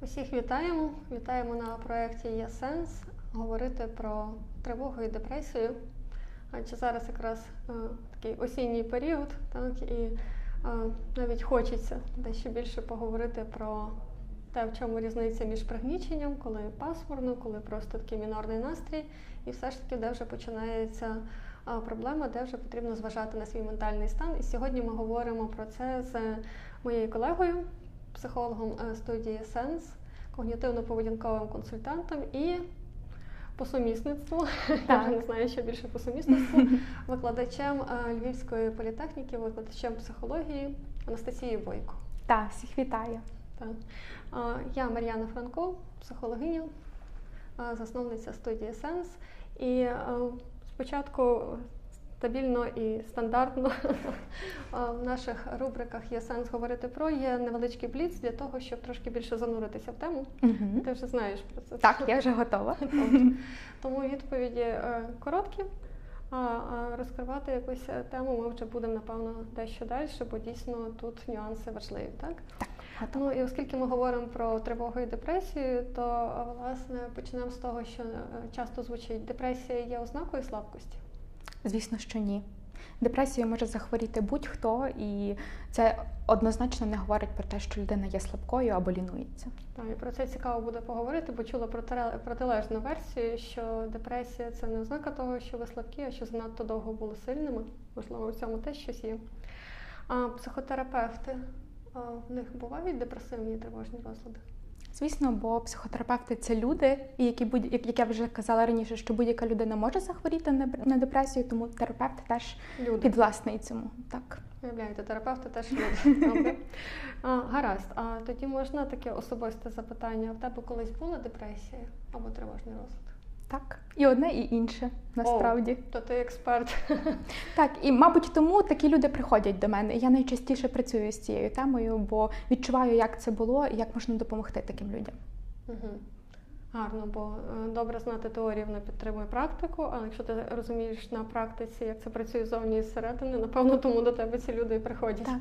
Усіх вітаємо. Вітаємо на проєкті Є сенс говорити про тривогу і депресію. Адже зараз якраз е, такий осінній період, так, і е, навіть хочеться дещо більше поговорити про те, в чому різниця між пригніченням, коли пасмурно, коли просто такий мінорний настрій, і все ж таки, де вже починається е, проблема, де вже потрібно зважати на свій ментальний стан. І сьогодні ми говоримо про це з моєю колегою, психологом е, студії Сенс, когнітивно-поведінковим консультантом і по сумісництву, я вже не знаю, що більше по сумісництву, викладачем е, Львівської політехніки, викладачем психології Анастасією Бойко. Так, всіх вітаю. Так. Е, Я Мар'яна Франко, психологиня, засновниця студії Сенс. І спочатку стабільно і стандартно в наших рубриках є сенс говорити про є невеличкий бліц для того, щоб трошки більше зануритися в тему. Угу. Ти вже знаєш про це. Так, я вже готова. Тому відповіді е, короткі, а розкривати якусь е, тему ми вже будемо, напевно, дещо далі, бо дійсно тут нюанси важливі, так? Так. Ну і оскільки ми говоримо про тривогу і депресію, то власне почнемо з того, що е, часто звучить депресія є ознакою слабкості. Звісно, що ні. Депресією може захворіти будь-хто, і це однозначно не говорить про те, що людина є слабкою або лінується. Так, і про це цікаво буде поговорити, бо чула протилежну версію, що депресія це не ознака того, що ви слабкі, а що занадто довго були сильними. Можливо, у цьому теж щось є. А психотерапевти в них бувають депресивні тривожні розлади. Звісно, бо психотерапевти це люди, і які будь як я вже казала раніше, що будь-яка людина може захворіти на депресію, тому терапевт теж люди. підвласний цьому. Так. уявляєте, терапевти теж люди. Добре. А, Гаразд. А тоді можна таке особисте запитання: в тебе колись була депресія або тривожний розлад? Так, і одне, і інше насправді. О, То ти експерт. Так, і мабуть, тому такі люди приходять до мене. Я найчастіше працюю з цією темою, бо відчуваю, як це було і як можна допомогти таким людям. Угу. Гарно, бо е, добре знати теорію, вона підтримує практику, але якщо ти розумієш на практиці, як це працює зовні і зсередини, напевно, тому до тебе ці люди і приходять. Так.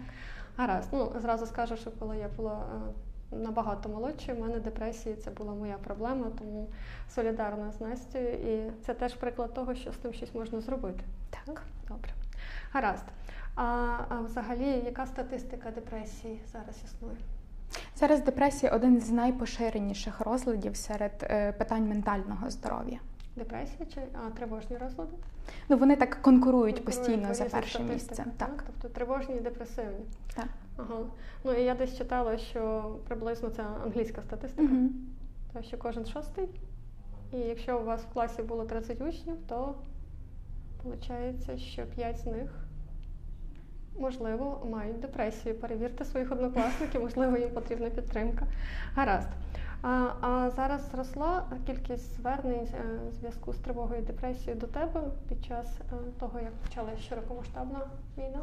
Гаразд, ну зразу скажу, що коли я була е, набагато молодші. У мене депресії це була моя проблема, тому солідарна з Настю. І це теж приклад того, що з тим щось можна зробити. Так, добре. Гаразд. А, а взагалі, яка статистика депресії зараз існує? Зараз депресія один з найпоширеніших розладів серед е, питань ментального здоров'я. Депресія чи а, тривожні розлади? Ну вони так конкурують, конкурують постійно за перше місце. Так. так, тобто тривожні і депресивні. Так. Ага. Ну і я десь читала, що приблизно це англійська статистика, mm то що кожен шостий. І якщо у вас в класі було 30 учнів, то виходить, що 5 з них. Можливо, мають депресію. Перевірте своїх однокласників, можливо, їм потрібна підтримка. Гаразд. А а зараз зросла кількість звернень е, у зв'язку з тривогою і депресією до тебе під час е, того, як почалася широкомасштабна війна?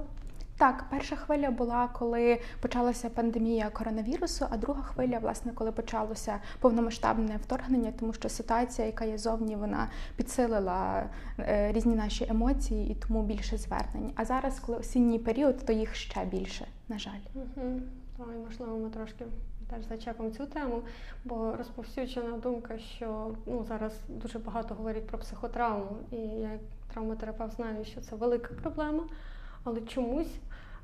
Так, перша хвиля була, коли почалася пандемія коронавірусу, а друга хвиля, власне, коли почалося повномасштабне вторгнення, тому що ситуація, яка є зовні, вона підсилила е, різні наші емоції і тому більше звернень. А зараз, коли осінній період, то їх ще більше, на жаль. Угу. Ой, можливо, ми трошки теж зачепимо цю тему, бо розповсюджена думка, що ну зараз дуже багато говорять про психотравму, і я як травматерапевт знаю, що це велика проблема, але чомусь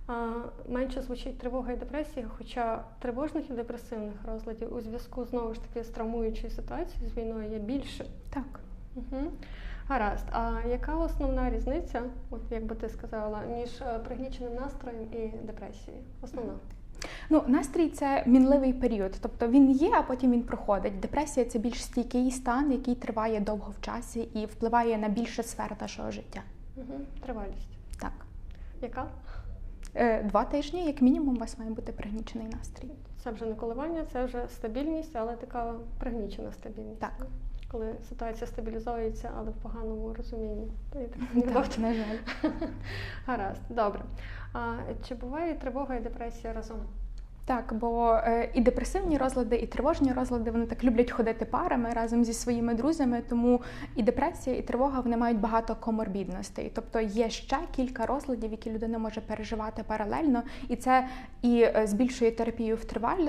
а, менше звучить тривога і депресія, хоча тривожних і депресивних розладів у зв'язку знову ж таки з травмуючою ситуацією з війною є більше. Так. Угу. Гаразд. А яка основна різниця, от як би ти сказала, між е, пригніченим настроєм і депресією? Основна. Ну, настрій це мінливий період, тобто він є, а потім він проходить. Депресія це більш стійкий стан, який триває довго в часі і впливає на більше сфер нашого життя. Угу. Тривалість. Так. Яка? Е, два тижні, як мінімум, у вас має бути пригнічений настрій. Це вже не коливання, це вже стабільність, але така пригнічена стабільність. Так. Коли ситуація стабілізується, але в поганому розумінні. Так, на жаль. Гаразд, добре. А чи буває тривога і депресія разом? Так, бо е, і депресивні розлади, і тривожні розлади вони так люблять ходити парами разом зі своїми друзями. Тому і депресія, і тривога вони мають багато коморбідностей. Тобто є ще кілька розладів, які людина може переживати паралельно, і це і е, збільшує терапію в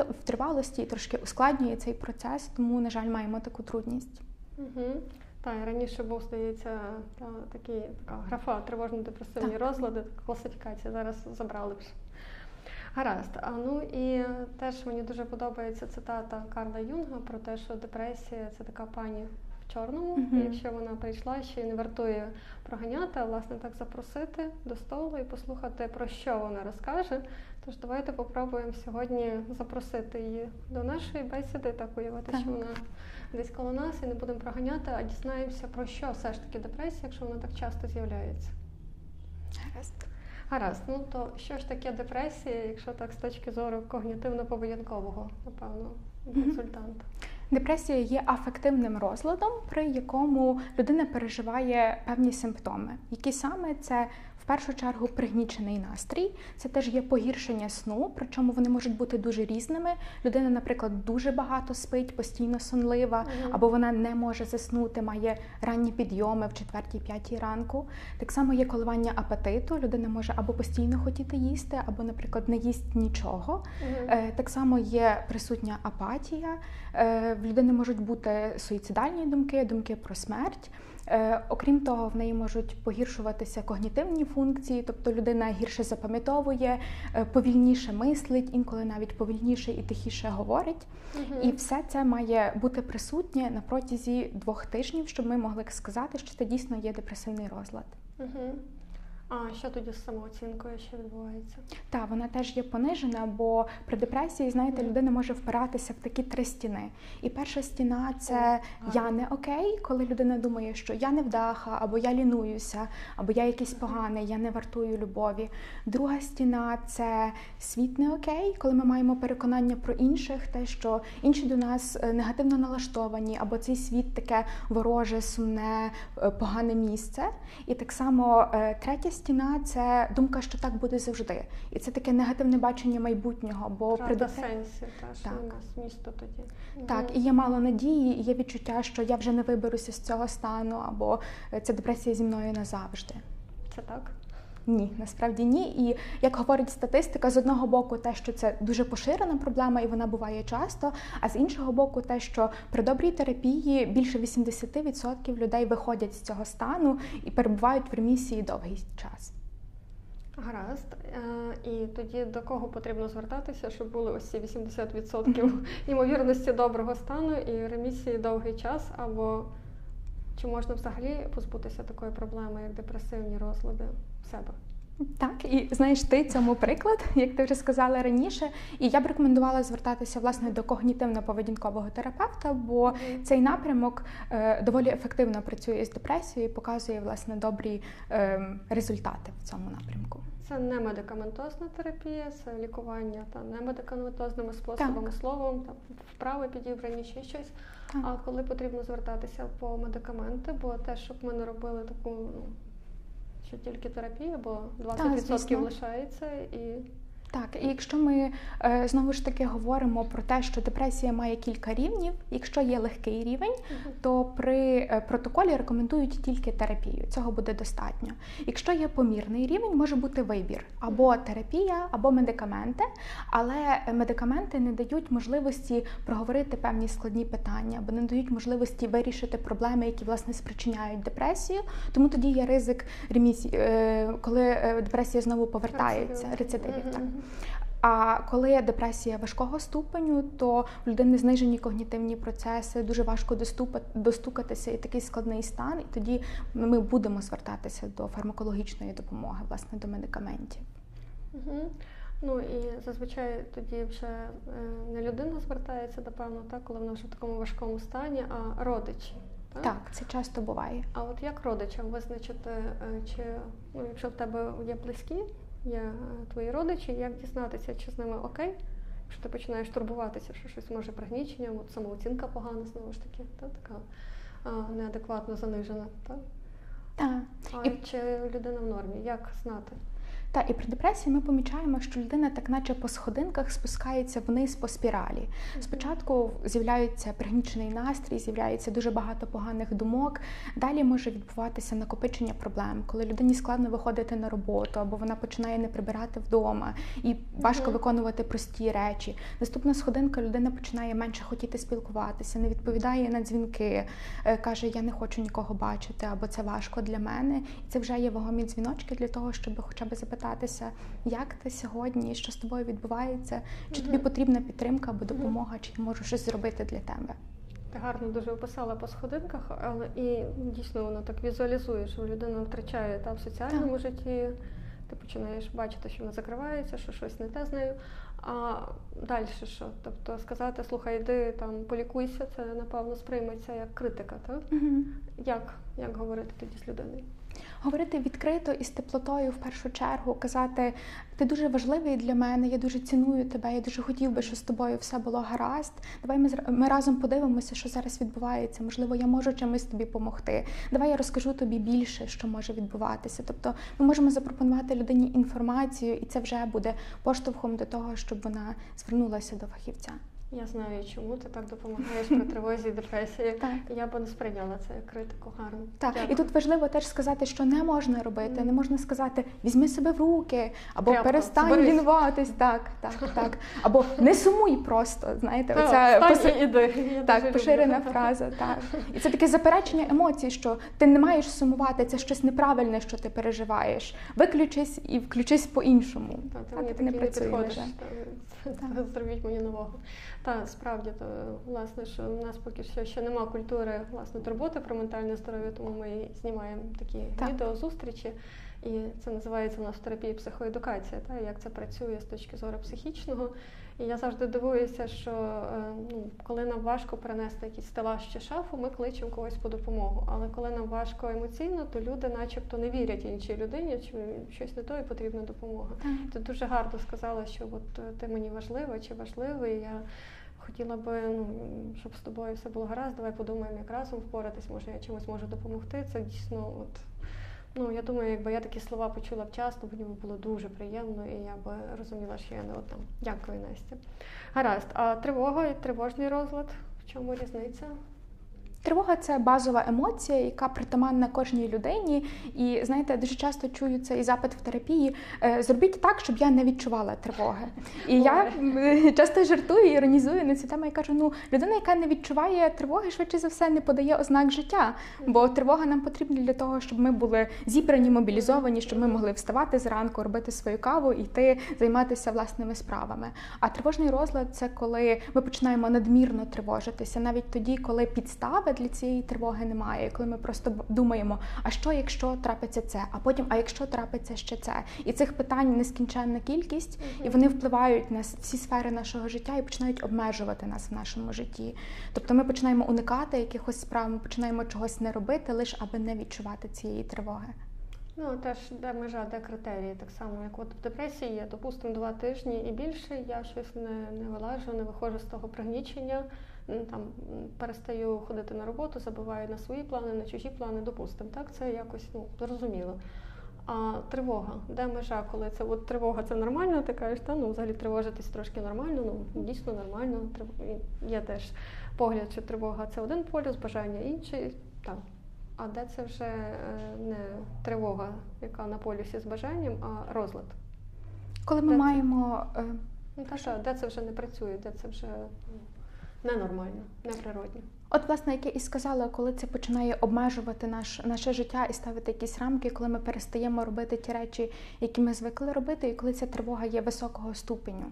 в тривалості, і трошки ускладнює цей процес. Тому, на жаль, маємо таку трудність. Угу. Так, раніше був, здається, та, такий, така графа тривожно-депресивні розлади, класифікація. Зараз забрали вже. Гаразд. А ну і теж мені дуже подобається цитата Карла Юнга про те, що депресія це така пані в чорному. Mm-hmm. І якщо вона прийшла, ще й не вартує проганяти, а власне так запросити до столу і послухати, про що вона розкаже. Тож давайте попробуємо сьогодні запросити її до нашої бесіди, так уявити, так. що вона десь коло нас і не будемо проганяти, а дізнаємося про що все ж таки депресія, якщо вона так часто з'являється. Гаразд. Гаразд, ну то що ж таке депресія, якщо так з точки зору когнітивно-поведінкового, напевно, консультанта? Депресія є афективним розладом, при якому людина переживає певні симптоми, які саме це першу чергу пригнічений настрій. Це теж є погіршення сну, причому вони можуть бути дуже різними. Людина, наприклад, дуже багато спить, постійно сонлива, mm-hmm. або вона не може заснути, має ранні підйоми в 4-5 ранку. Так само є коливання апетиту. Людина може або постійно хотіти їсти, або, наприклад, не їсть нічого. Mm-hmm. Так само є присутня апатія. Е, в людини можуть бути суїцидальні думки, думки про смерть. Е, окрім того, в неї можуть погіршуватися когнітивні функції, тобто людина гірше запам'ятовує, е, повільніше мислить, інколи навіть повільніше і тихіше говорить. Угу. І все це має бути присутнє на протязі двох тижнів, щоб ми могли сказати, що це дійсно є депресивний розлад. Угу. А що тоді з самооцінкою ще відбувається? Так, вона теж є понижена, бо при депресії, знаєте, людина може впиратися в такі три стіни. І перша стіна це О, я не окей, коли людина думає, що я не вдаха, або я лінуюся, або я якийсь поганий, я не вартую любові. Друга стіна це світ не окей, коли ми маємо переконання про інших, те, що інші до нас е, негативно налаштовані, або цей світ таке вороже, сумне, е, погане місце. І так само е, третя стіна це думка, що так буде завжди. І це таке негативне бачення майбутнього. Бо при сенсі, та, що так. у нас місто тоді. Так, і є мало надії, і є відчуття, що я вже не виберуся з цього стану, або е, ця депресія зі мною назавжди. Це так. Ні, насправді ні. І як говорить статистика, з одного боку, те, що це дуже поширена проблема, і вона буває часто. А з іншого боку, те, що при добрій терапії більше 80% людей виходять з цього стану і перебувають в ремісії довгий час. Гаразд. Е, і тоді до кого потрібно звертатися, щоб були ось ці 80% ймовірності доброго стану і ремісії довгий час, або чи можна взагалі позбутися такої проблеми, як депресивні розлади себе? Так, і знаєш, ти цьому приклад, як ти вже сказала раніше, і я б рекомендувала звертатися власне до когнітивно-поведінкового терапевта, бо цей напрямок е, доволі ефективно працює з депресією і показує власне добрі е, результати в цьому напрямку. Це не медикаментозна терапія, це лікування та не медикаментозними способами, так. словом, там вправи підібрані ще щось. Так. А коли потрібно звертатися по медикаменти, бо те, щоб ми не робили таку ну, що тільки терапія, бо 20% так, лишається і. Так, і якщо ми е, знову ж таки говоримо про те, що депресія має кілька рівнів, якщо є легкий рівень, то при е, протоколі рекомендують тільки терапію. Цього буде достатньо. Якщо є помірний рівень, може бути вибір або терапія, або медикаменти, але медикаменти не дають можливості проговорити певні складні питання, або не дають можливості вирішити проблеми, які власне спричиняють депресію. Тому тоді є ризик ремісії, е, коли депресія знову повертається, рецидивів. Так. А коли є депресія важкого ступеню, то в людини знижені когнітивні процеси, дуже важко достукатися і такий складний стан, і тоді ми будемо звертатися до фармакологічної допомоги, власне, до медикаментів. Угу. Ну і зазвичай тоді вже е, не людина звертається, напевно, так, коли вона вже в такому важкому стані, а родичі. Так, так це часто буває. А от як родичам визначити, е, чи ну, якщо в тебе є близькі, є е, твої родичі, як дізнатися, чи з ними окей, якщо ти починаєш турбуватися, що щось може пригніченням, от самооцінка погана, знову ж таки, та, така а, неадекватно занижена. Та? Так. А І... чи людина в нормі? Як знати? Та і при депресії ми помічаємо, що людина так, наче по сходинках, спускається вниз по спіралі. Спочатку з'являється пригнічений настрій, з'являється дуже багато поганих думок. Далі може відбуватися накопичення проблем, коли людині складно виходити на роботу, або вона починає не прибирати вдома і важко виконувати прості речі. Наступна сходинка людина починає менше хотіти спілкуватися, не відповідає на дзвінки, е, каже: Я не хочу нікого бачити, або це важко для мене. І це вже є вагомі дзвіночки для того, щоб хоча б запитатися, як ти сьогодні, що з тобою відбувається, чи тобі потрібна підтримка або допомога, чи я можу щось зробити для тебе. Ти гарно дуже описала по сходинках, але і дійсно воно так візуалізує, що людина втрачає та в соціальному Так. житті. Ти починаєш бачити, що вона закривається, що щось не те з нею. А далі що? Тобто сказати, слухай, йди там полікуйся, це напевно сприйметься як критика, так? Угу. Як, як говорити тоді з людиною? Говорити відкрито і з теплотою в першу чергу, казати, ти дуже важливий для мене, я дуже ціную тебе, я дуже хотів би, щоб з тобою все було гаразд. Давай ми ми разом подивимося, що зараз відбувається. Можливо, я можу чимось тобі допомогти. Давай я розкажу тобі більше, що може відбуватися. Тобто, ми можемо запропонувати людині інформацію, і це вже буде поштовхом до того, щоб вона звернулася до фахівця. Я знаю, чому ти так допомагаєш при тривозі і депресії. Так. Я би не сприйняла це як критику гарно. Так, Дякую. і тут важливо теж сказати, що не можна робити. Не можна сказати візьми себе в руки, або Тряпка, перестань зберись. лінуватись. Так, так, так. Або не сумуй просто. Знаєте, Та, оця і іди. Я так, люблю. поширена фраза. Так. І це таке заперечення емоцій, що ти не маєш сумувати, це щось неправильне, що ти переживаєш. Виключись і включись по-іншому. Та, ти Так, мені не такий не працює. Так. Зробіть мені нового. Та справді то власне, що в нас поки що ще нема культури власне турботи про ментальне здоров'я, тому ми знімаємо такі Так. відео зустрічі. І це називається у нас в терапії психоедукація, та як це працює з точки зору психічного. І я завжди дивуюся, що е, ну, коли нам важко перенести якийсь стелаж чи шафу, ми кличемо когось по допомогу. Але коли нам важко емоційно, то люди, начебто, не вірять іншій людині, чи щось не то і потрібна допомога. Ти дуже гарно сказала, що от е, ти мені важлива чи важливий. Я хотіла би, ну, щоб з тобою все було гаразд. Давай подумаємо, як разом впоратись. Може, я чимось можу допомогти. Це дійсно, от ну я думаю, якби я такі слова почула вчасно, мені було дуже приємно, і я би розуміла, що я не одна. Дякую, Настя. Гаразд, а тривога і тривожний розлад. В чому різниця? Тривога це базова емоція, яка притаманна кожній людині. І знаєте, дуже часто чую цей запит в терапії. е, Зробіть так, щоб я не відчувала тривоги. І я часто жартую, іронізую на цю тему і кажу: ну, людина, яка не відчуває тривоги, швидше за все не подає ознак життя. Бо тривога нам потрібна для того, щоб ми були зібрані, мобілізовані, щоб ми могли вставати зранку, робити свою каву і йти займатися власними справами. А тривожний розлад це коли ми починаємо надмірно тривожитися, навіть тоді, коли підстави для цієї тривоги немає, коли ми просто думаємо, а що якщо трапиться це, а потім, а якщо трапиться ще це, і цих питань нескінченна кількість, і вони впливають на всі сфери нашого життя і починають обмежувати нас в нашому житті. Тобто ми починаємо уникати якихось справ, ми починаємо чогось не робити, лише аби не відчувати цієї тривоги. Ну, теж де межа, де критерії, так само, як от в депресії є, допустимо, два тижні і більше, я щось не, не вилажу, не виходжу з того пригнічення, м, там перестаю ходити на роботу, забуваю на свої плани, на чужі плани, допустимо. Так, це якось ну, зрозуміло. А тривога, де межа, коли це от тривога, це нормально, ти кажеш, та ну взагалі тривожитись трошки нормально, ну дійсно нормально. Є теж погляд, що тривога це один полюс, бажання інший. Так. А де це вже е, не тривога, яка на полюсі з бажанням, а розлад? Коли ми Де маємо е, Ну та що, де це вже не працює, де це вже ну, ненормально, неприродно. От, власне, як я і сказала, коли це починає обмежувати наш, наше життя і ставити якісь рамки, коли ми перестаємо робити ті речі, які ми звикли робити, і коли ця тривога є високого ступеню.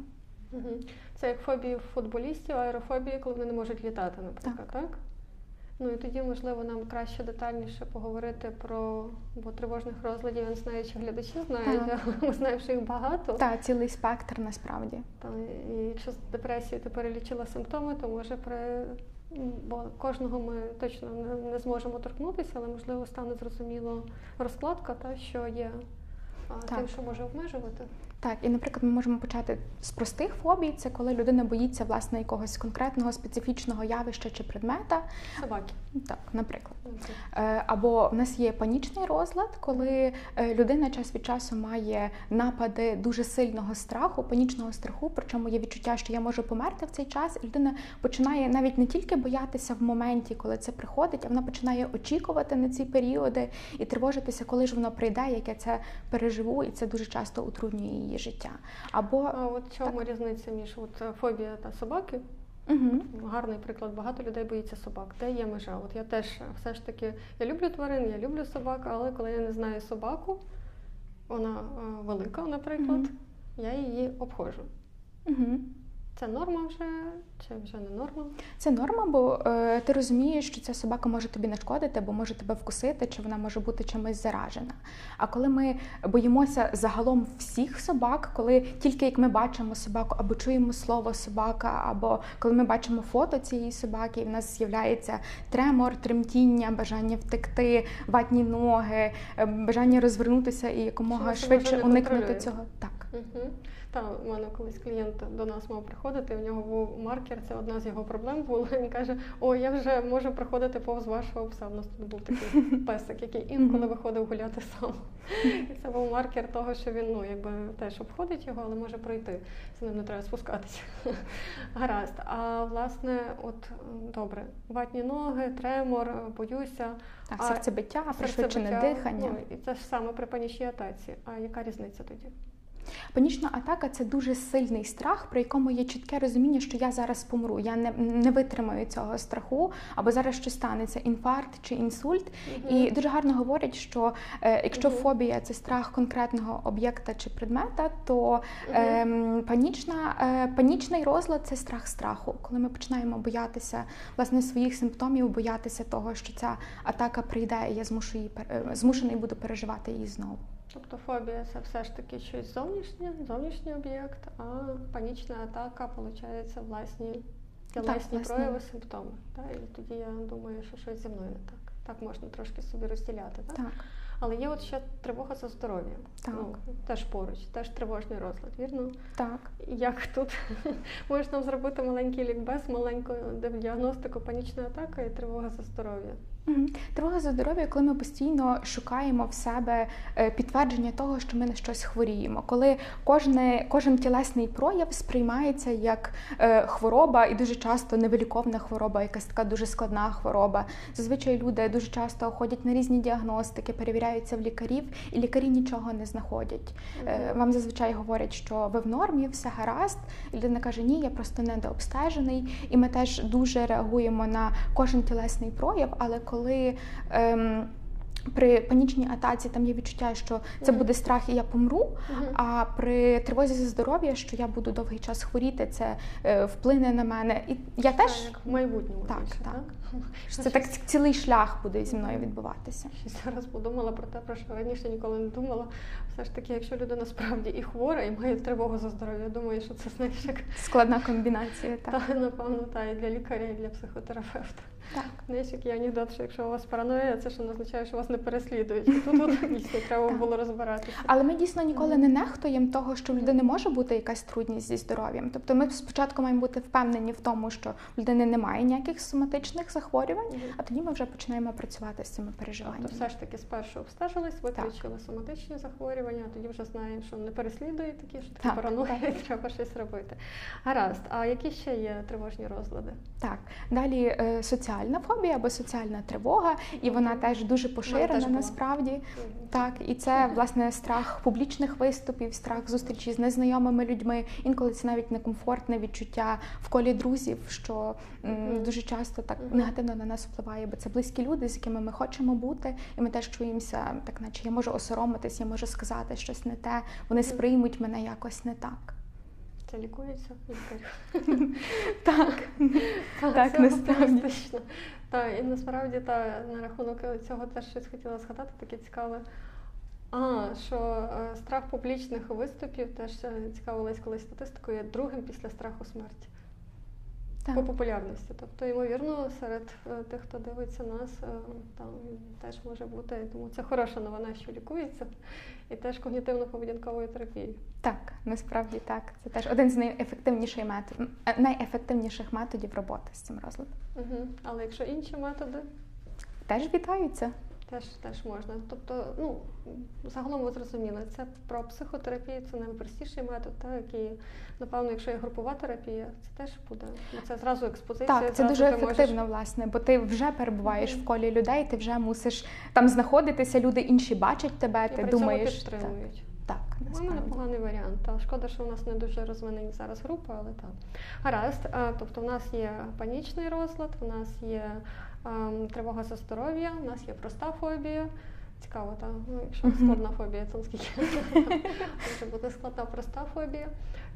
Це як фобії футболістів, аерофобії, коли вони не можуть літати, наприклад, так? Ну і тоді, можливо, нам краще детальніше поговорити про бо тривожних розладів, я не знаю, чи глядачі знають, Так. але ми знаємо, що їх багато. Та цілий спектр насправді. Та, і якщо з депресією ти перелічила симптоми, то може при бо кожного ми точно не, не зможемо торкнутися, але можливо стане зрозуміло розкладка, та що є а, Так. тим, що може обмежувати. Так, і наприклад, ми можемо почати з простих фобій. Це коли людина боїться власне якогось конкретного специфічного явища чи предмета. Собаки. Так, наприклад. Окей. Е, Або в нас є панічний розлад, коли е, людина час від часу має напади дуже сильного страху, панічного страху, причому є відчуття, що я можу померти в цей час, і людина починає навіть не тільки боятися в моменті, коли це приходить, а вона починає очікувати на ці періоди і тривожитися, коли ж воно прийде, як я це переживу, і це дуже часто утруднює її життя. Або А от чому різниця між от, фобія та собаки? угу. Гарний приклад. Багато людей боїться собак. Де є межа? От я теж е, все ж таки я люблю тварин, я люблю собак, але коли я не знаю собаку, вона е, велика, наприклад, угу. я її обходжу. Угу. Це норма вже чи вже не норма? Це норма, бо е, ти розумієш, що ця собака може тобі нашкодити, або може тебе вкусити, чи вона може бути чимось заражена. А коли ми боїмося загалом всіх собак, коли тільки як ми бачимо собаку, або чуємо слово собака, або коли ми бачимо фото цієї собаки, і в нас з'являється тремор, тремтіння, бажання втекти, ватні ноги, е, бажання розвернутися і якомога швидше уникнути цього. Так. Угу. Та у мене колись клієнт до нас мав приходити. У нього був маркер. Це одна з його проблем була. Він каже: О, я вже можу проходити повз вашого пса. У нас тут був такий песик, який інколи виходив гуляти сам. І це був маркер того, що він ну якби теж обходить його, але може пройти. З ним не треба спускатися. Гаразд. А власне, от добре, ватні ноги, тремор, боюся. Так, А серцебиття, пришвидшене дихання. Ну, і це ж саме при панічній атаці. А яка різниця тоді? Панічна атака це дуже сильний страх, при якому є чітке розуміння, що я зараз помру, я не, не витримаю цього страху, або зараз щось станеться інфаркт чи інсульт. І дуже гарно говорять, що е, якщо Мгм. фобія це страх конкретного об'єкта чи предмета, то ем, панічна, е, панічний розлад це страх страху. Коли ми починаємо боятися власне своїх симптомів, боятися того, що ця атака прийде, і я змушу її е, змушений буду переживати її знову. Тобто фобія це все ж таки щось зовнішнє, зовнішній об'єкт, а панічна атака, виходить, власні власне. прояви, симптоми. Та? І тоді я думаю, що щось зі мною не так. Так можна трошки собі розділяти. Так? Так, Але є от ще тривога за здоров'я. Так. Ну, теж поруч, теж тривожний розлад, вірно? так. Як тут можеш нам зробити маленький лікбез, маленьку діагностику панічної атаки і тривога за здоров'я? Тривога за здоров'я, коли ми постійно шукаємо в себе е, підтвердження того, що ми на щось хворіємо. Коли кожне, кожен тілесний прояв сприймається як е, хвороба, і дуже часто невиліковна хвороба, якась така дуже складна хвороба. Зазвичай люди дуже часто ходять на різні діагностики, перевіряються в лікарів, і лікарі нічого не знаходять. Мгм. Вам зазвичай говорять, що ви в нормі, все гаразд. І людина каже, ні, я просто недообстежений. І ми теж дуже реагуємо на кожен тілесний прояв, але коли. Ем, при панічній атаці там є відчуття, що це буде страх і я помру. А при тривозі за здоров'я, що я буду довгий час хворіти, це е, вплине на мене. І я теж як в майбутньому Так, більше, так. так? що це так цілий шлях буде зі мною відбуватися. Ще зараз подумала про те, про що раніше ніколи не думала. Все ж таки, якщо людина справді і хвора, і має тривогу за здоров'я, я думаю, що це знаєш, як Складна комбінація. Так, та напевно та і для лікаря, і для психотерапевта. Так. Знаєш, як є анекдот, що якщо у вас параноя, це ще не означає, що вас не переслідують. Тут дійсно треба було розбиратися. Але ми дійсно ніколи не нехтуємо того, що в людини може бути якась трудність зі здоров'ям. Тобто ми спочатку маємо бути впевнені в тому, що в людини немає ніяких соматичних захворювань, а тоді ми вже починаємо працювати з цими Тобто переживаннями. все ж таки спершу обстежились, виключили соматичні захворювання, а тоді вже знаємо, що не переслідують такі, що такі Так, параноя, і треба щось робити. Гаразд, а які ще є тривожні розлади? Так, далі е, соціальна фобія або соціальна тривога, і вона теж дуже поширена теж насправді. Так, і це власне страх публічних виступів, страх зустрічі з незнайомими людьми. Інколи це навіть некомфортне відчуття в колі друзів, що м, дуже часто так негативно на нас впливає, бо це близькі люди, з якими ми хочемо бути, і ми теж чуємося, так наче я можу осоромитись, я можу сказати щось не те, вони сприймуть мене якось не так. Це лікується лікарю. Так, Так, насправді. Та, і насправді та, на рахунок цього теж щось хотіла згадати, таке цікаве. А, що е, страх публічних виступів теж е, цікавилась колись статистикою, є другим після страху смерті. Так. по популярності. Тобто, ймовірно, серед е, тих, хто дивиться нас, е, там теж може бути. Тому це хороша новина, що лікується, і теж когнітивно-поведінковою терапією. Так, насправді так. Це теж один з найефективніших методів, найефективніших методів роботи з цим розладом. Угу. Але якщо інші методи, теж вітаються. Теж теж можна. Тобто, ну загалом ви зрозуміли, це про психотерапію, це найпростіший метод, так, який, напевно, якщо є групова терапія, це теж буде. Це зразу експозиція. Так, це дуже ефективно, можеш... власне, бо ти вже перебуваєш mm-hmm. в колі людей, ти вже мусиш там знаходитися, люди інші бачать тебе, І ти при думаєш. Цьому підтримують. Так. У мене поганий варіант. Та шкода, що у нас не дуже розвинені зараз групи, але так. Гаразд. Тобто, в нас є панічний розлад, у нас є тривога за здоров'я, у нас є проста фобія. Цікаво, так? Ну, якщо складна фобія, то наскільки може бути складна проста фобія.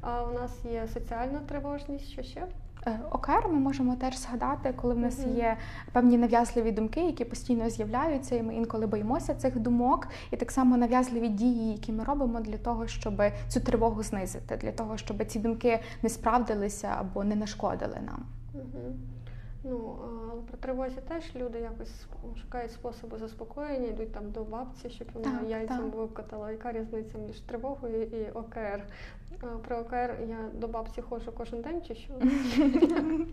А у нас є соціальна тривожність, що ще? Е, ОКР ми можемо теж згадати, коли в нас є певні нав'язливі думки, які постійно з'являються, і ми інколи боїмося цих думок, і так само нав'язливі дії, які ми робимо для того, щоб цю тривогу знизити, для того, щоб ці думки не справдилися або не нашкодили нам. Ну, але при тривозі теж люди якось шукають способи заспокоєння, йдуть там до бабці, щоб вона яйцем так. Яка різниця між тривогою і ОКР? При ОКР я до бабці ходжу кожен день чи що?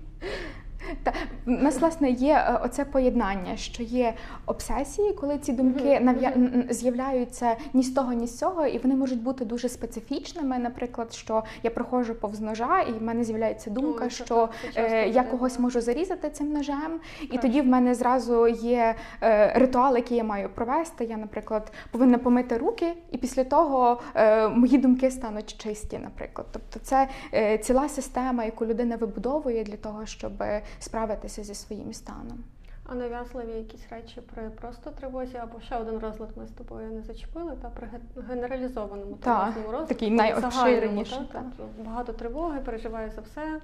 Та у нас власне є е, оце поєднання, що є обсесії, коли ці думки нав'я... з'являються ні з того, ні з цього, і вони можуть бути дуже специфічними. Наприклад, що я проходжу повз ножа, і в мене з'являється думка, Ой, що е, я когось можу зарізати цим ножем, і так. тоді в мене зразу є е, ритуал, який я маю провести. Я, наприклад, повинна помити руки, і після того е, мої думки стануть чисті, наприклад. Тобто, це е, ціла система, яку людина вибудовує для того, щоб справитися зі своїм станом. А нав'язливі якісь речі при просто тривозі, або ще один розлад ми з тобою не зачепили, та при генералізованому тривожному розладі. Такий найобширеніший. Та, та, багато тривоги, переживаю за все.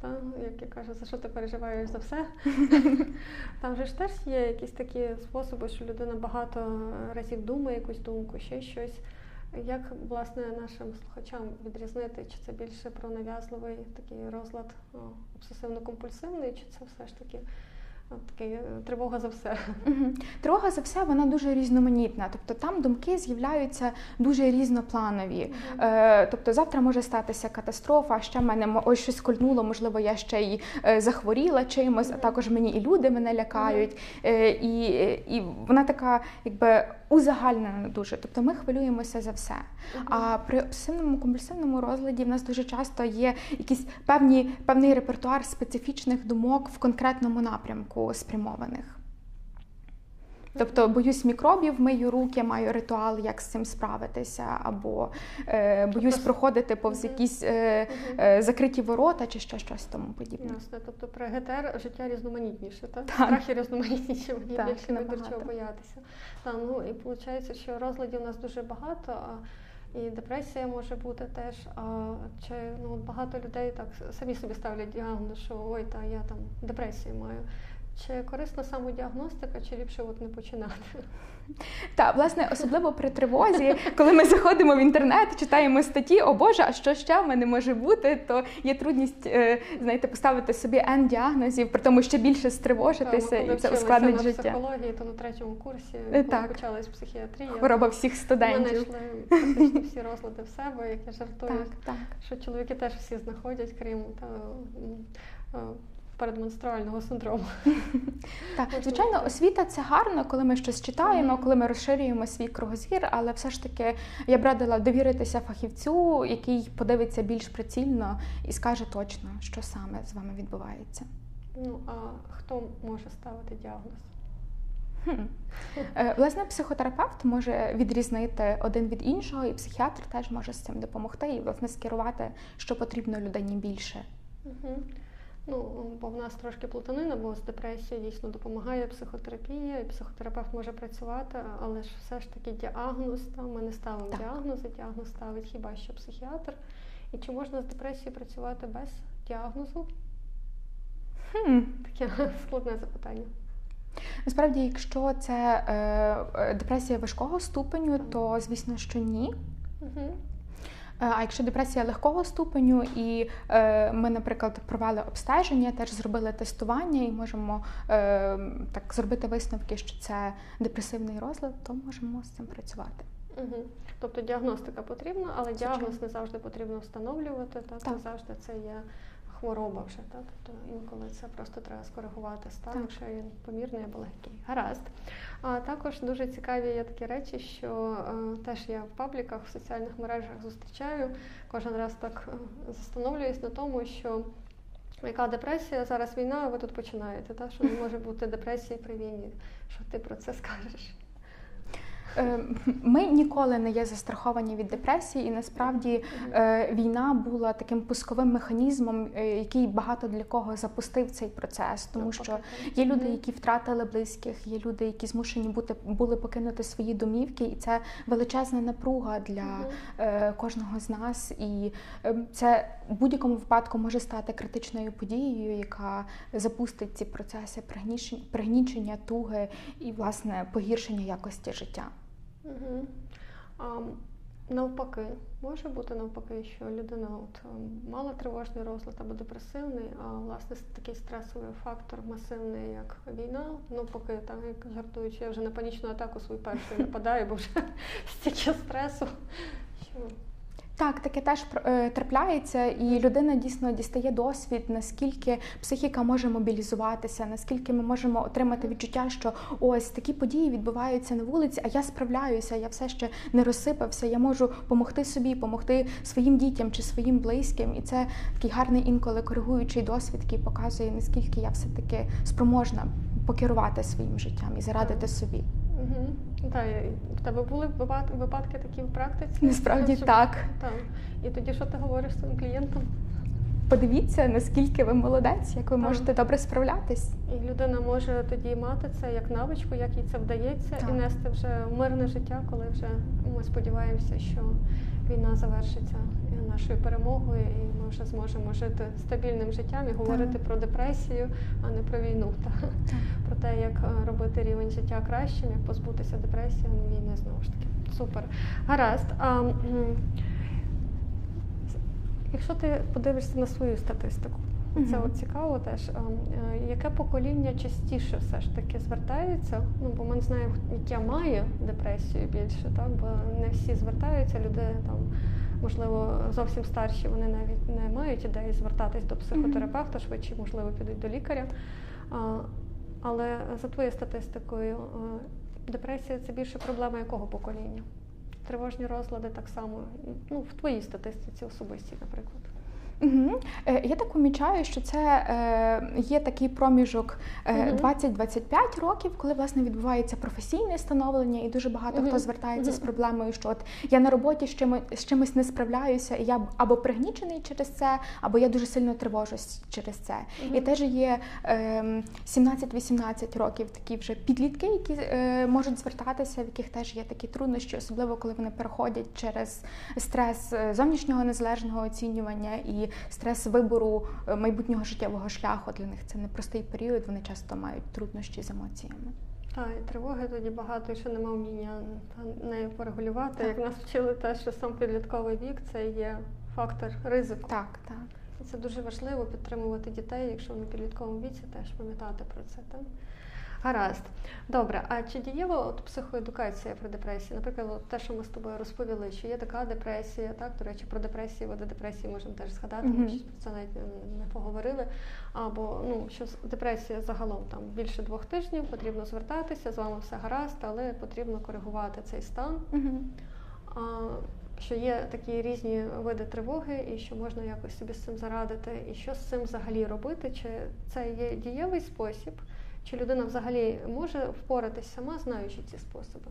Та, як я кажу, за що ти переживаєш за все? Там же ж теж є якісь такі способи, що людина багато разів думає якусь думку, ще щось. Як власне нашим слухачам відрізнити, чи це більше про нав'язливий такий розлад обсесивно-компульсивний, чи це все ж таки Таке тривога за все. Тривога за все вона дуже різноманітна. Тобто там думки з'являються дуже різнопланові. Е, Тобто завтра може статися катастрофа, ще мене ось щось кольнуло, можливо, я ще й е, захворіла чимось, а також мені і люди мене лякають. Е, І і вона така, якби узагальнена дуже. Тобто ми хвилюємося за все. А при обсесивному компульсивному розладі в нас дуже часто є якісь певні певний репертуар специфічних думок в конкретному напрямку спрямованих. Тобто боюсь мікробів, мию руки, маю ритуал, як з цим справитися, або е, боюсь тобто, проходити повз якісь е, е, закриті ворота чи ще щось тому подібне. Ясно. Тобто при ГТР життя різноманітніше, так? так. страхи різноманітніші, більше не до чого боятися. Та, ну І виходить, що розладів у нас дуже багато. А і депресія може бути теж. А чи ну багато людей так самі собі ставлять діагноз, що ой, та я там депресію маю. Чи корисна самодіагностика, чи ліпше от не починати? Так, власне, особливо при тривозі, коли ми заходимо в інтернет, читаємо статті, о Боже, а що ще в мене може бути, то є трудність е, знаєте, поставити собі N діагнозів, при тому ще більше стривожитися і це ускладнить на життя. психології, то на третьому курсі, коли так. почалась психіатрія. Хвороба всіх студентів. Ми знайшли всі розлади в себе, як я жартую, так, так. що чоловіки теж всі знаходять, крім та передменструального синдрому. Так, звичайно, освіта це гарно, коли ми щось читаємо, коли ми розширюємо свій кругозір, але все ж таки я б радила довіритися фахівцю, який подивиться більш прицільно і скаже точно, що саме з вами відбувається. Ну а хто може ставити діагноз? Хм. Е, власне, психотерапевт може відрізнити один від іншого, і психіатр теж може з цим допомогти і власне скерувати, що потрібно людині більше. Угу. Ну, бо в нас трошки плутанина, бо з депресією дійсно допомагає психотерапія, і психотерапевт може працювати, але ж все ж таки діагноз, там ми не ставимо так. діагнози, діагноз ставить хіба що психіатр. І чи можна з депресією працювати без діагнозу? Хм. Таке складне запитання. Насправді, якщо це е, депресія важкого ступеню, то звісно, що ні. Угу. А якщо депресія легкого ступеню, і е, ми, наприклад, провели обстеження, теж зробили тестування і можемо е, так зробити висновки, що це депресивний розлад, то можемо з цим працювати. Угу. Тобто діагностика потрібна, але Звичайно. діагноз не завжди потрібно встановлювати, так, так. не завжди це є хвороба вже. Так? Тобто інколи це просто треба скоригувати стан, так. якщо він помірний або легкий. Гаразд. А також дуже цікаві є такі речі, що е, теж я в пабліках, в соціальних мережах зустрічаю. Кожен раз так е, застановлююсь на тому, що. Яка депресія зараз війна, ви тут починаєте, так? що не може бути депресії при війні. Що ти про це скажеш? Е, ми ніколи не є застраховані від депресії, і насправді е, війна була таким пусковим механізмом, е, який багато для кого запустив цей процес, тому що є люди, які втратили близьких, є люди, які змушені бути були покинути свої домівки, і це величезна напруга для кожного з нас. І це в будь-якому випадку може стати критичною подією, яка запустить ці процеси пригнічення, туги і власне погіршення якості життя. Угу. А, Навпаки, може бути навпаки, що людина от ем, мала тривожний розлад або депресивний, а власне такий стресовий фактор масивний, як війна, навпаки, так як жартуючи, я вже на панічну атаку свою першу нападаю, бо вже стільки стресу. що так, таке теж е, трапляється, і людина дійсно дістає досвід, наскільки психіка може мобілізуватися, наскільки ми можемо отримати відчуття, що ось такі події відбуваються на вулиці, а я справляюся, я все ще не розсипався. Я можу допомогти собі, допомогти своїм дітям чи своїм близьким. І це такий гарний інколи коригуючий досвід, який показує, наскільки я все таки спроможна покерувати своїм життям і зарадити собі. Угу. Так, в тебе були випадки такі в практиці? Насправді Щоб... так. так. І тоді що ти говориш своїм клієнтам? Подивіться, наскільки ви молодець, як ви так. можете добре справлятись. І людина може тоді мати це як навичку, як їй це вдається, так. і нести вже мирне життя, коли вже ми сподіваємося, що війна завершиться нашою перемогою, і ми вже зможемо жити стабільним життям і говорити так. про депресію, а не про війну. Та про те, як е, робити рівень життя кращим, як позбутися депресії, а не війни знову ж таки. Супер. Гаразд. А, Якщо ти подивишся на свою статистику, це от цікаво теж. Е, яке покоління частіше все ж таки звертається? Ну, бо ми знаємо, яке має депресію більше, так? бо не всі звертаються, люди там, можливо, зовсім старші, вони навіть не мають ідеї звертатись до психотерапевта, швидше, можливо, підуть до лікаря. Але за твоєю статистикою, е, депресія це більше проблема якого покоління? Тривожні розлади так само, ну, в твоїй статистиці особистій, наприклад. Угу. Я так помічаю, що це е, є такий проміжок 20-25 років, коли власне відбувається професійне становлення, і дуже багато угу. хто звертається угу. з проблемою, що от я на роботі з чимось, з чимось не справляюся, і я або пригнічений через це, або я дуже сильно тривожусь через це. І теж є е, 17-18 років такі вже підлітки, які е, можуть звертатися, в яких теж є такі труднощі, особливо коли вони переходять через стрес зовнішнього незалежного оцінювання і стрес вибору е, майбутнього життєвого шляху для них це непростий період. Вони часто мають труднощі з емоціями. Так, і тривоги тоді багато, що немає вміння нею порегулювати. Так. Як нас вчили те, що сам підлітковий вік це є фактор ризику. Так, так. Це дуже важливо підтримувати дітей, якщо вони в підлітковому віці, теж пам'ятати про це. Так? Гаразд. Добре, а чи дієва от психоедукація про депресію? Наприклад, от те, що ми з тобою розповіли, що є така депресія, так, до речі, про депресію, види депресії можемо теж згадати, ми про це навіть не поговорили. Або ну, що депресія загалом там більше двох тижнів, потрібно звертатися, з вами все гаразд, але потрібно коригувати цей стан. Mm-hmm. А, що є такі різні види тривоги, і що можна якось собі з цим зарадити, і що з цим взагалі робити, чи це є дієвий спосіб, чи людина взагалі може впоратись сама, знаючи ці способи?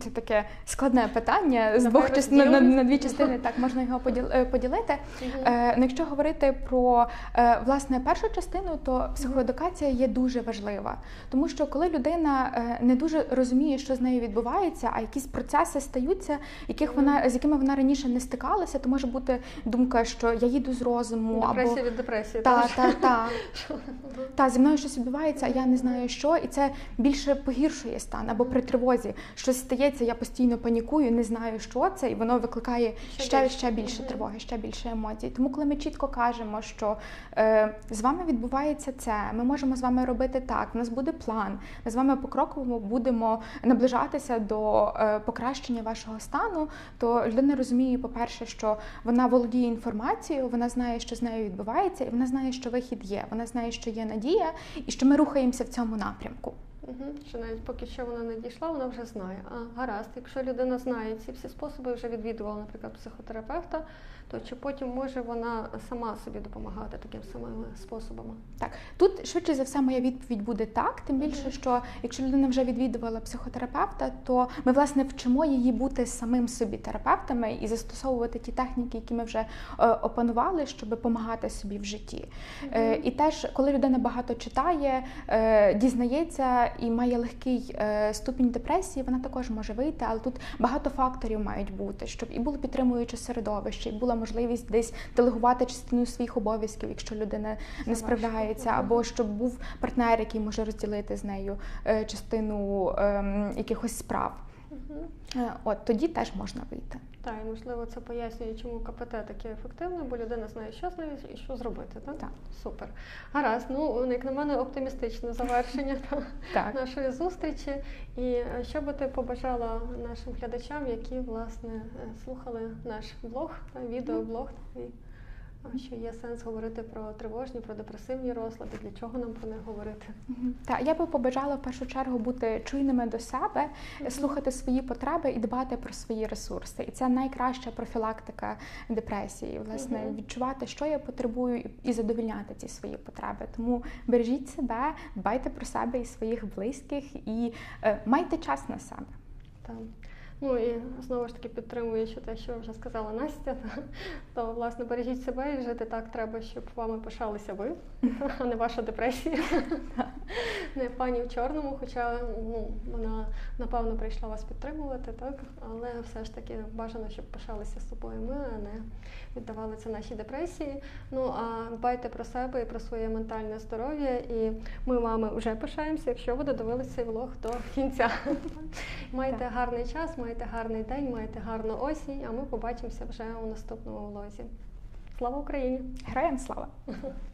Це таке складне питання з двох частин на, на, дві частини. Так можна його е, поділити. Е, ну, Якщо говорити про е, власне першу частину, то психоедукація є дуже важлива, тому що коли людина е, не дуже розуміє, що з нею відбувається, а якісь процеси стаються, яких вона з якими вона раніше не стикалася, то може бути думка, що я їду з розуму Депресія або від депресії. Та, та, та. та зі мною щось відбувається, а я не знаю що, і це більше погіршує стан або при тривозі. що щось стається, я постійно панікую, не знаю, що це, і воно викликає Ще ще більше. ще більше Мгм. тривоги, ще більше емоцій. Тому, коли ми чітко кажемо, що е, з вами відбувається це, ми можемо з вами робити так. У нас буде план. Ми з вами покроково будемо наближатися до е, покращення вашого стану. То людина розуміє, по-перше, що вона володіє інформацією, вона знає, що з нею відбувається, і вона знає, що вихід є. Вона знає, що є надія, і що ми рухаємося в цьому напрямку. Угу. Що навіть поки що вона не дійшла, вона вже знає. А гаразд, якщо людина знає ці всі способи, вже відвідувала, наприклад, психотерапевта, то чи потім може вона сама собі допомагати таким самими способами? Так, тут швидше за все моя відповідь буде так. Тим більше, що якщо людина вже відвідувала психотерапевта, то ми власне вчимо її бути самим собі терапевтами і застосовувати ті техніки, які ми вже е, опанували, щоб допомагати собі в житті. Е, і теж, коли людина багато читає, е, дізнається і має легкий ступінь депресії, вона також може вийти, але тут багато факторів мають бути, щоб і було підтримуюче середовище, і була можливість десь делегувати частину своїх обов'язків, якщо людина не справляється, або щоб був партнер, який може розділити з нею е, частину ем, якихось справ. Угу. Е, От тоді теж можна вийти. Так, і можливо це пояснює, чому КПТ таке ефективне, бо людина знає, що з нею і що зробити. Так? Так. Супер. Гаразд, ну як на мене, оптимістичне завершення нашої зустрічі. І е, що би ти побажала нашим глядачам, які власне е, слухали наш блог, відеоблог твій? А Що є сенс говорити про тривожні, про депресивні розлади, для чого нам про них говорити? Так, я би побажала в першу чергу бути чуйними до себе, слухати свої потреби і дбати про свої ресурси. І це найкраща профілактика депресії. Власне, відчувати, що я потребую, і- задовільняти ці свої потреби. Тому бережіть себе, дбайте про себе і своїх близьких, і е, майте час на себе. Там. Ну і знову ж таки підтримуючи те, що вже сказала Настя, то власне бережіть себе і жити так треба, щоб вами пишалися ви, а не ваша депресія. Не пані в чорному, хоча ну, вона напевно прийшла вас підтримувати, так? Але все ж таки бажано, щоб пишалися з собою ми, а не віддавали це нашій депресії. Ну а дбайте про себе і про своє ментальне здоров'я. І ми вами вже пишаємося, якщо ви додивилися цей влог до кінця. Майте Так. гарний час, майте гарний день, майте гарну осінь, а ми побачимося вже у наступному влозі. Слава Україні! Героям слава!